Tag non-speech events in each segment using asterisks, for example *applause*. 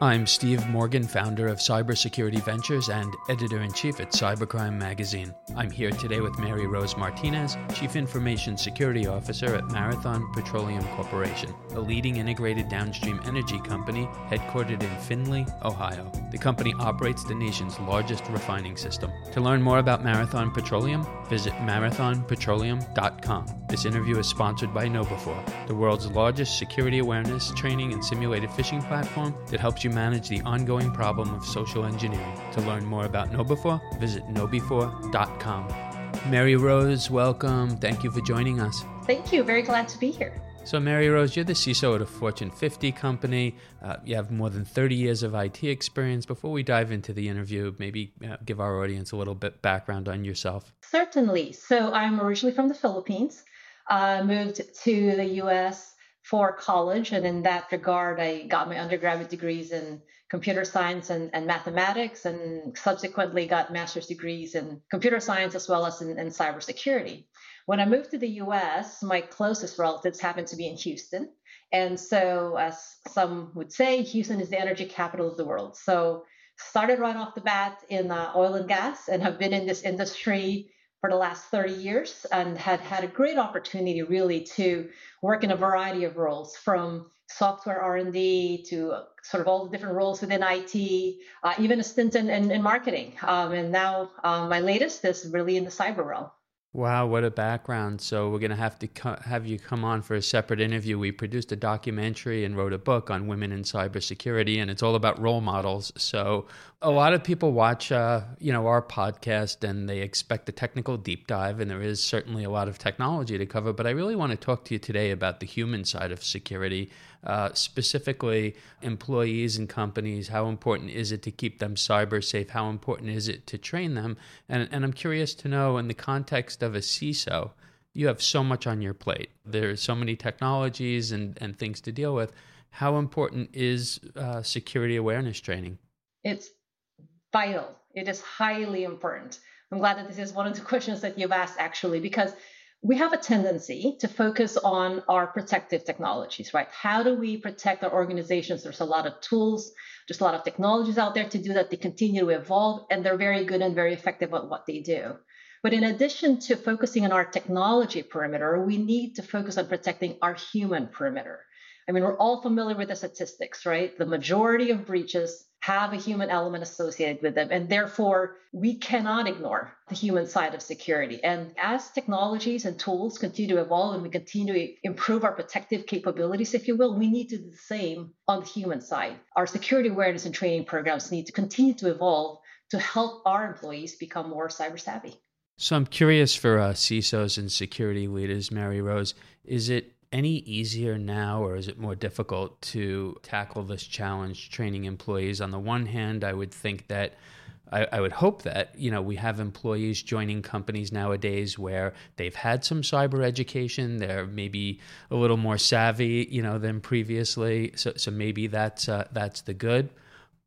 I'm Steve Morgan, founder of Cybersecurity Ventures and editor in chief at Cybercrime Magazine. I'm here today with Mary Rose Martinez, Chief Information Security Officer at Marathon Petroleum Corporation, a leading integrated downstream energy company headquartered in Findlay, Ohio. The company operates the nation's largest refining system. To learn more about Marathon Petroleum, visit marathonpetroleum.com. This interview is sponsored by KnowBe4, the world's largest security awareness, training, and simulated phishing platform that helps you manage the ongoing problem of social engineering. To learn more about KnowBe4, visit knowbe4.com. Mary Rose, welcome. Thank you for joining us. Thank you. Very glad to be here. So, Mary Rose, you're the CISO at a Fortune 50 company. Uh, you have more than 30 years of IT experience. Before we dive into the interview, maybe uh, give our audience a little bit background on yourself. Certainly. So, I'm originally from the Philippines. I uh, moved to the US for college. And in that regard, I got my undergraduate degrees in computer science and, and mathematics, and subsequently got master's degrees in computer science as well as in, in cybersecurity. When I moved to the US, my closest relatives happened to be in Houston. And so, as some would say, Houston is the energy capital of the world. So, started right off the bat in uh, oil and gas and have been in this industry for the last 30 years and had had a great opportunity really to work in a variety of roles from software r&d to sort of all the different roles within it uh, even a stint in, in, in marketing. Um, and now um, my latest is really in the cyber realm Wow, what a background. So, we're going to have to co- have you come on for a separate interview. We produced a documentary and wrote a book on women in cybersecurity, and it's all about role models. So, a lot of people watch, uh, you know, our podcast and they expect a technical deep dive, and there is certainly a lot of technology to cover. But I really want to talk to you today about the human side of security uh, specifically employees and companies. How important is it to keep them cyber safe? How important is it to train them? And, and I'm curious to know, in the context of a CISO, you have so much on your plate. There's so many technologies and, and things to deal with. How important is uh, security awareness training? It's vital. It is highly important. I'm glad that this is one of the *laughs* questions that you've asked, actually, because we have a tendency to focus on our protective technologies, right? How do we protect our organizations? There's a lot of tools, there's a lot of technologies out there to do that. They continue to evolve and they're very good and very effective at what they do. But in addition to focusing on our technology perimeter, we need to focus on protecting our human perimeter. I mean, we're all familiar with the statistics, right? The majority of breaches have a human element associated with them. And therefore, we cannot ignore the human side of security. And as technologies and tools continue to evolve and we continue to improve our protective capabilities, if you will, we need to do the same on the human side. Our security awareness and training programs need to continue to evolve to help our employees become more cyber savvy. So I'm curious for uh, CISOs and security leaders, Mary Rose, is it any easier now or is it more difficult to tackle this challenge training employees? On the one hand i would think that I, I, would hope that you know we have employees joining companies nowadays where they've had some cyber education they're maybe a little more savvy you know than previously. So, so maybe that's uh, that's the good.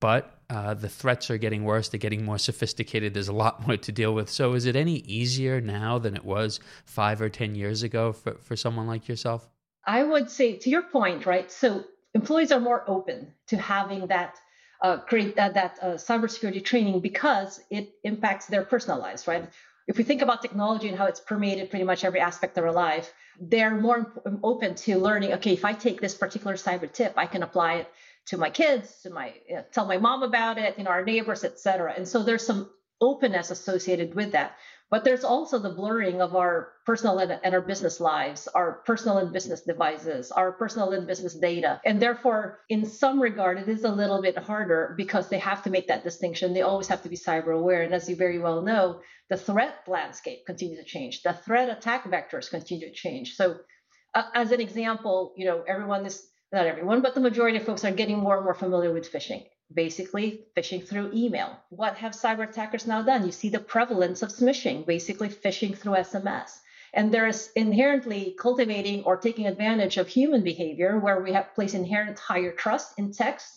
But uh, the threats are getting worse. They're getting more sophisticated. There's a lot *laughs* more to deal with. So, is it any easier now than it was five or 10 years ago for, for someone like yourself? I would say, to your point, right? So, employees are more open to having that. Uh, create that, that uh, cybersecurity training because it impacts their personal lives, right? If we think about technology and how it's permeated pretty much every aspect of our life, they're more open to learning. Okay, if I take this particular cyber tip, I can apply it to my kids, to my you know, tell my mom about it, you know, our neighbors, etc. And so there's some openness associated with that. But there's also the blurring of our personal and, and, our business lives, our personal and business devices, our personal and business data. And therefore, in some regard, it is a little bit harder because they have to make that distinction. They always have to be cyber aware. And as you very well know, the threat landscape continues to change. The threat attack vectors continue to change. So, uh, as an example, you know, everyone is not everyone, but the majority of folks are getting more and more familiar with phishing. Basically, phishing through email. What have cyber attackers now done? You see the prevalence of smishing, basically phishing through SMS. And there's inherently cultivating or taking advantage of human behavior where we have place inherent higher trust in text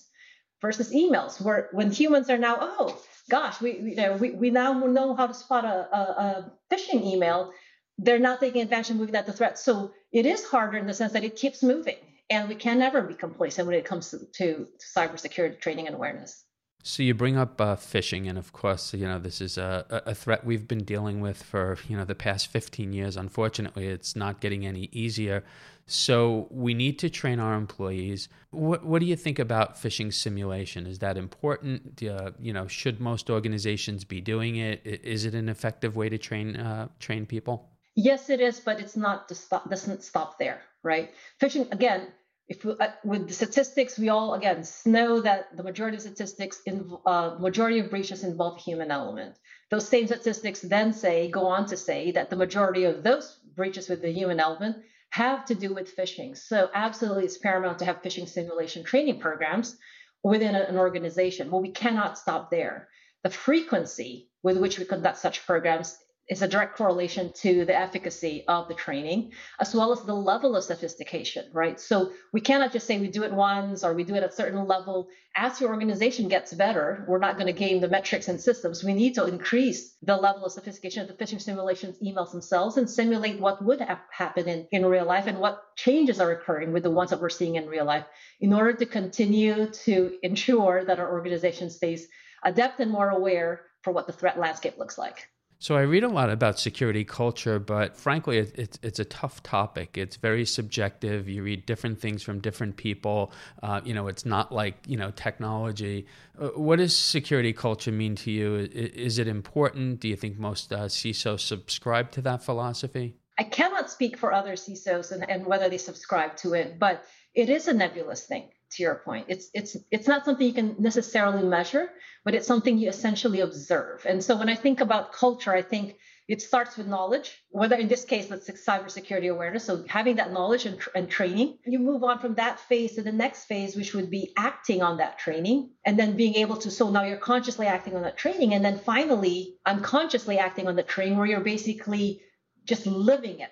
versus emails, where when humans are now, oh gosh, we you know we, we now know how to spot a, a, a phishing email, they're not taking advantage of moving that to threat. So it is harder in the sense that it keeps moving And we can never be complacent when it comes to, to, cybersecurity training and awareness. So you bring up uh, phishing, and of course, you know this is a, a threat we've been dealing with for you know the past 15 years. Unfortunately, it's not getting any easier. So we need to train our employees. What What do you think about phishing simulation? Is that important? Uh, you know, should most organizations be doing it? Is it an effective way to train uh, train people? Yes, it is, but it's not to stop. Doesn't stop there, right? Phishing again if uh, with the statistics, we all again know that the majority of statistics, in, uh, majority of breaches involve human element. Those same statistics then say, go on to say that the majority of those breaches with the human element have to do with phishing. So absolutely, it's paramount to have phishing simulation training programs within an organization. But we cannot stop there. The frequency with which we conduct such programs is a direct correlation to the efficacy of the training as well as the level of sophistication right? So we cannot just say we do it once or we do it at a certain level. As your organization gets better we're not going to game the metrics and systems. We need to increase the level of sophistication of the phishing simulations emails themselves and simulate what would have happened in, in real life and what changes are occurring with the ones that we're seeing in real life in order to continue to ensure that our organization stays adept and more aware for what the threat landscape looks like so I read a lot about security culture, but frankly, it, it's it's a tough topic. It's very subjective. You read different things from different people. Uh, you know, it's not like you know technology. Uh, what does security culture mean to you? Is, it important? Do you think most uh, CISOs subscribe to that philosophy? I cannot speak for other CISOs and, and whether they subscribe to it, but it is a nebulous thing to your point. It's it's it's not something you can necessarily measure but it's something you essentially observe. And so when i think about culture i think it starts with knowledge whether in this case let's say cybersecurity awareness. So having that knowledge and, and training you move on from that phase to the next phase which would be acting on that training and then being able to so now you're consciously acting on that training. And then finally unconsciously acting on the training where you're basically just living it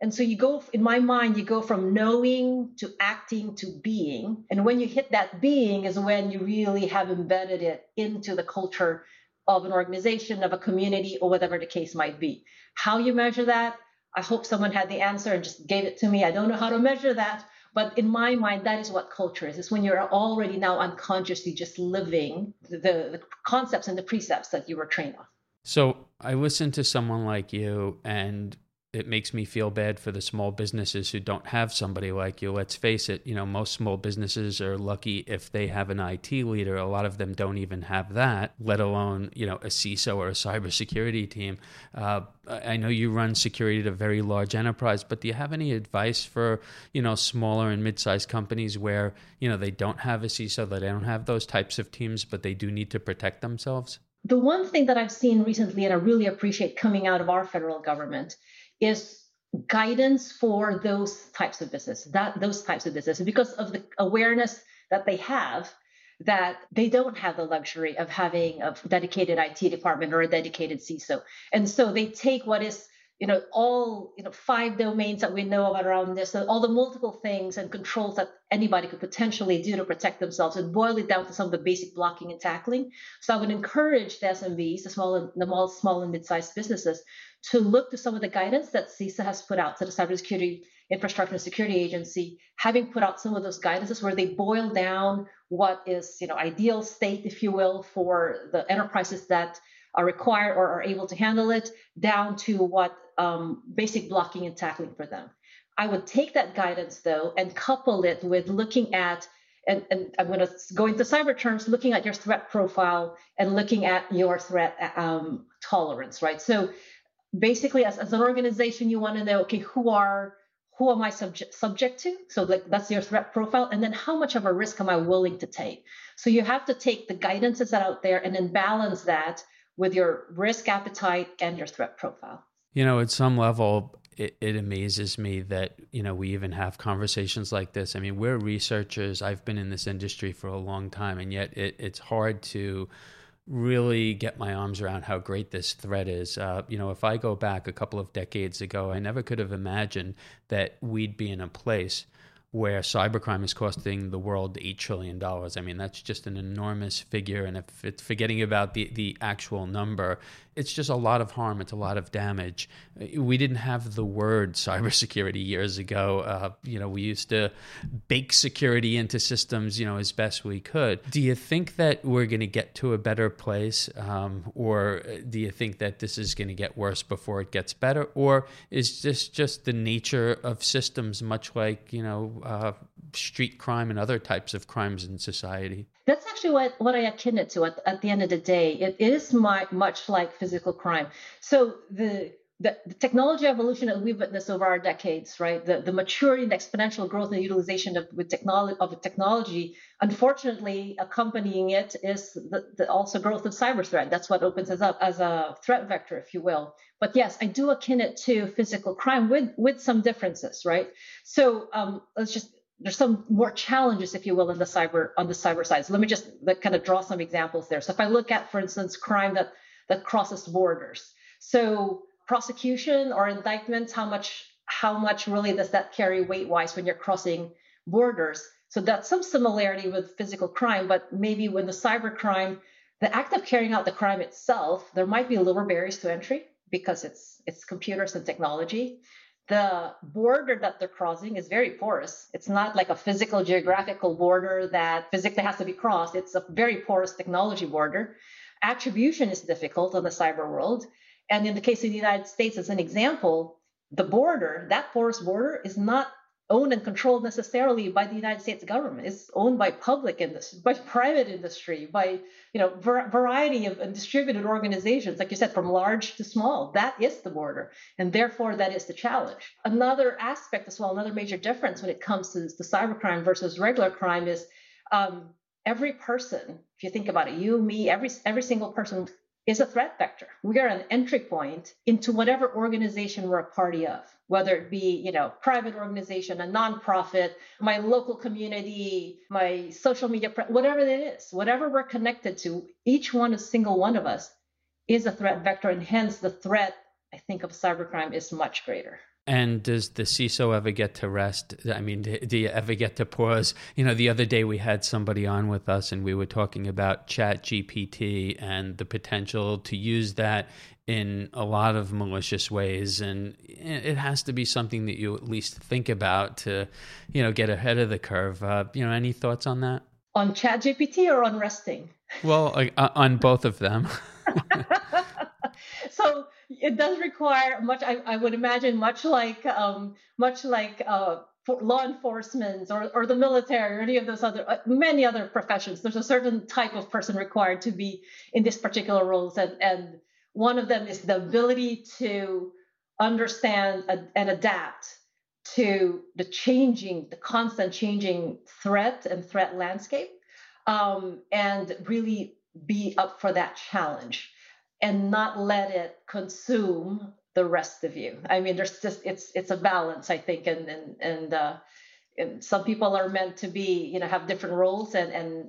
and so you go, in my mind, you go from knowing to acting to being. And when you hit that being is when you really have embedded it into the culture of an organization, of a community, or whatever the case might be. How you measure that, I hope someone had the answer and just gave it to me. I don't know how to measure that. But in my mind, that is what culture is. It's when you're already now unconsciously just living the, the concepts and the precepts that you were trained on. So I listen to someone like you, and it makes me feel bad for the small businesses who don't have somebody like you. Let's face it, you know, most small businesses are lucky if they have an IT leader. A lot of them don't even have that, let alone, you know, a CISO or a cybersecurity team. Uh, I know you run security at a very large enterprise, but do you have any advice for, you know, smaller and mid-sized companies where, you know, they don't have a CISO, they don't have those types of teams, but they do need to protect themselves? The one thing that I've seen recently and I really appreciate coming out of our federal government is guidance for those types of business that those types of business because of the awareness that they have that they don't have the luxury of having a dedicated IT department or a dedicated CISO. And so they take what is you know all you know five domains that we know about around this all the multiple things and controls that anybody could potentially do to protect themselves and boil it down to some of the basic blocking and tackling. So i would encourage the smbs the small and the small and mid-sized businesses to look to some of the guidance that CISA has put out to the cybersecurity infrastructure and security agency having put out some of those guidances where they boil down what is you know ideal state if you will for the enterprises that are required or are able to handle it down to what um, basic blocking and tackling for them. I would take that guidance though and couple it with looking at and, and I'm going to go into cyber terms, looking at your threat profile and looking at your threat um, tolerance, right? So basically, as, as an organization, you want to know, okay, who are who am I subject subject to? So like that's your threat profile, and then how much of a risk am I willing to take? So you have to take the guidances that out there and then balance that with your risk appetite and your threat profile. You know, at some level, it, it, amazes me that you know we even have conversations like this. I mean, we're researchers. I've been in this industry for a long time, and yet it, it's hard to really get my arms around how great this threat is. Uh, you know, if I go back a couple of decades ago, I never could have imagined that we'd be in a place where cybercrime is costing the world $8 trillion. I mean, that's just an enormous figure. And if it's forgetting about the, the actual number, it's just a lot of harm. It's a lot of damage. We didn't have the word cybersecurity years ago. Uh, you know, we used to bake security into systems, you know, as best we could. Do you think that we're going to get to a better place, um, or do you think that this is going to get worse before it gets better, or is this just the nature of systems, much like you know, uh, street crime and other types of crimes in society? That's actually what, what I akin it to at, at the end of the day. It is my, much like physical crime. So the, the, the technology evolution that we've witnessed over our decades, right? The, the maturity and exponential growth and utilization of with technology of technology, unfortunately, accompanying it is the, the also growth of cyber threat. That's what opens us up as a threat vector, if you will. But yes, I do akin it to physical crime with with some differences, right? So um, let's just there's some more challenges, if you will, in the cyber on the cyber side. So let me just kind of draw some examples there. So if I look at, for instance, crime that that crosses borders, so prosecution or indictments, how much how much really does that carry weight wise when you're crossing borders? So that's some similarity with physical crime, but maybe when the cyber crime, the act of carrying out the crime itself, there might be lower barriers to entry because it's it's computers and technology the border that they're crossing is very porous. It's not like a physical geographical border that physically has to be crossed. It's a very porous technology border. Attribution is difficult on the cyber world. And in the case of the United States, as an example, the border, that porous border, is not owned and controlled necessarily by the United States government. It's owned by public industry, by *laughs* private industry, by you know ver- variety of distributed organizations, like you said, from large to small. That is the border, and therefore that is the challenge. Another aspect as well, another major difference when it comes to, to cybercrime versus regular crime is. Um, every person, if you think about it, you, me, every every single person is a threat vector. We are an entry point into whatever organization we're a party of, whether it be, you know, private organization, a nonprofit, my local community, my social media, whatever it is, whatever we're connected to, each one, a single one of us is a threat vector. And hence the threat, I think, of cybercrime is much greater. And does the CISO ever get to rest? I mean, do you ever get to pause? You know, the other day we had somebody on with us and we were talking about Chat GPT and the potential to use that in a lot of malicious ways. And it has to be something that you at least think about to, you know, get ahead of the curve. Uh, you know, any thoughts on that? On Chat GPT or on resting? Well, uh, on both of them. *laughs* *laughs* so it does require much. I, I would imagine much like um, much like uh, law enforcement or, or the military or any of those other uh, many other professions. There's a certain type of person required to be in this particular roles, and and one of them is the ability to understand and adapt to the changing, the constant changing threat and threat landscape, um, and really be up for that challenge and not let it consume the rest of you. I mean, there's just it's it's a balance, I think, and and and, uh, and some people are meant to be, you know, have different roles, and and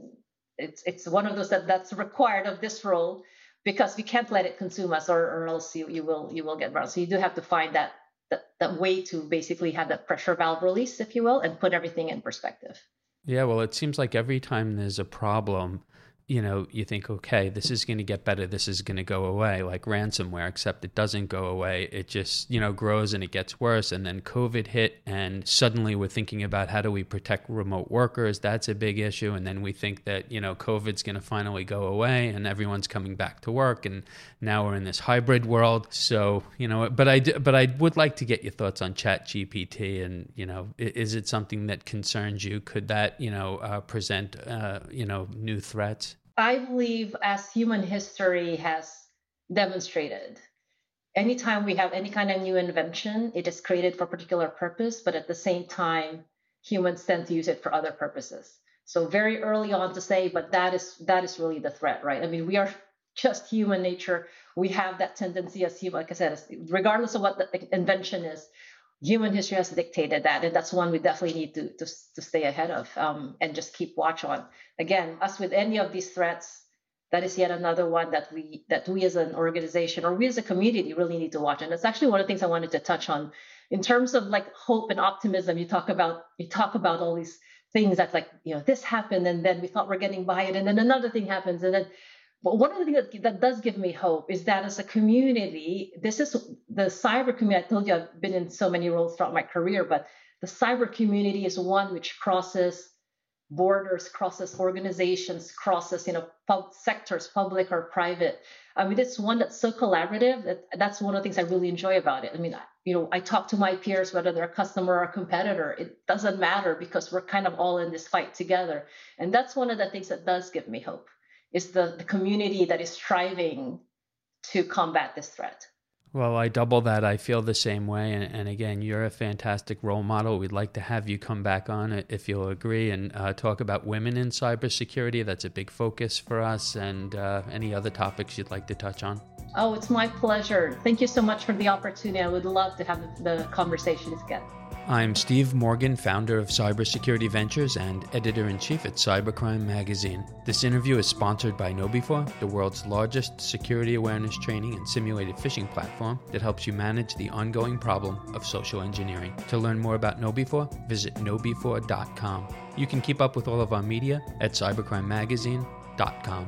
it's it's one of those that that's required of this role because we can't let it consume us, or, or else you you will you will get burned. So you do have to find that that that way to basically have that pressure valve release, if you will, and put everything in perspective. Yeah, well, it seems like every time there's a problem, you know, you think, okay, this is going to get better. This is going to go away, like ransomware, except it doesn't go away. It just, you know, grows and it gets worse. And then COVID hit, and suddenly we're thinking about how do we protect remote workers? That's a big issue. And then we think that, you know, COVID's going to finally go away and everyone's coming back to work. And now we're in this hybrid world. So, you know, but I, but I would like to get your thoughts on Chat GPT. And, you know, is it something that concerns you? Could that, you know, uh, present, uh, you know, new threats? I believe, as human history has demonstrated, anytime we have any kind of new invention, it is created for a particular purpose, but at the same time, humans tend to use it for other purposes. So very early on to say, but that is that is really the threat, right? I mean, we are just human nature. We have that tendency as human, like I said, regardless of what the invention is, human history has dictated that, and that's one we definitely need to to, to stay ahead of um, and just keep watch on. Again, as with any of these threats, that is yet another one that we that we as an organization or we as a community really need to watch. And that's actually one of the things I wanted to touch on in terms of like hope and optimism. You talk about you talk about all these things that's like you know this happened and then we thought we're getting by it and then another thing happens and then but one of the things that, that does give me hope is that as a community, this is the cyber community. I told you I've been in so many roles throughout my career, but the cyber community is one which crosses borders, crosses organizations, crosses you know pub- sectors, public or private. I mean, it's one that's so collaborative. That that's one of the things I really enjoy about it. I mean, you know, I talk to my peers, whether they're a customer or a competitor. It doesn't matter because we're kind of all in this fight together, and that's one of the things that does give me hope is the, the community that is striving to combat this threat. Well, I double that. I feel the same way. And, and, again, you're a fantastic role model. We'd like to have you come back on if you'll agree and uh, talk about women in cybersecurity. That's a big focus for us, and uh, any other topics you'd like to touch on. Oh, it's my pleasure. Thank you so much for the opportunity. I would love to have the conversations again. I'm Steve Morgan, founder of Cybersecurity Ventures and editor in chief at Cybercrime Magazine. This interview is sponsored by KnowBe4, the world's largest security awareness training and simulated phishing platform that helps you manage the ongoing problem of social engineering. To learn more about KnowBe4, visit knowbe4.com. You can keep up with all of our media at cybercrimemagazine.com.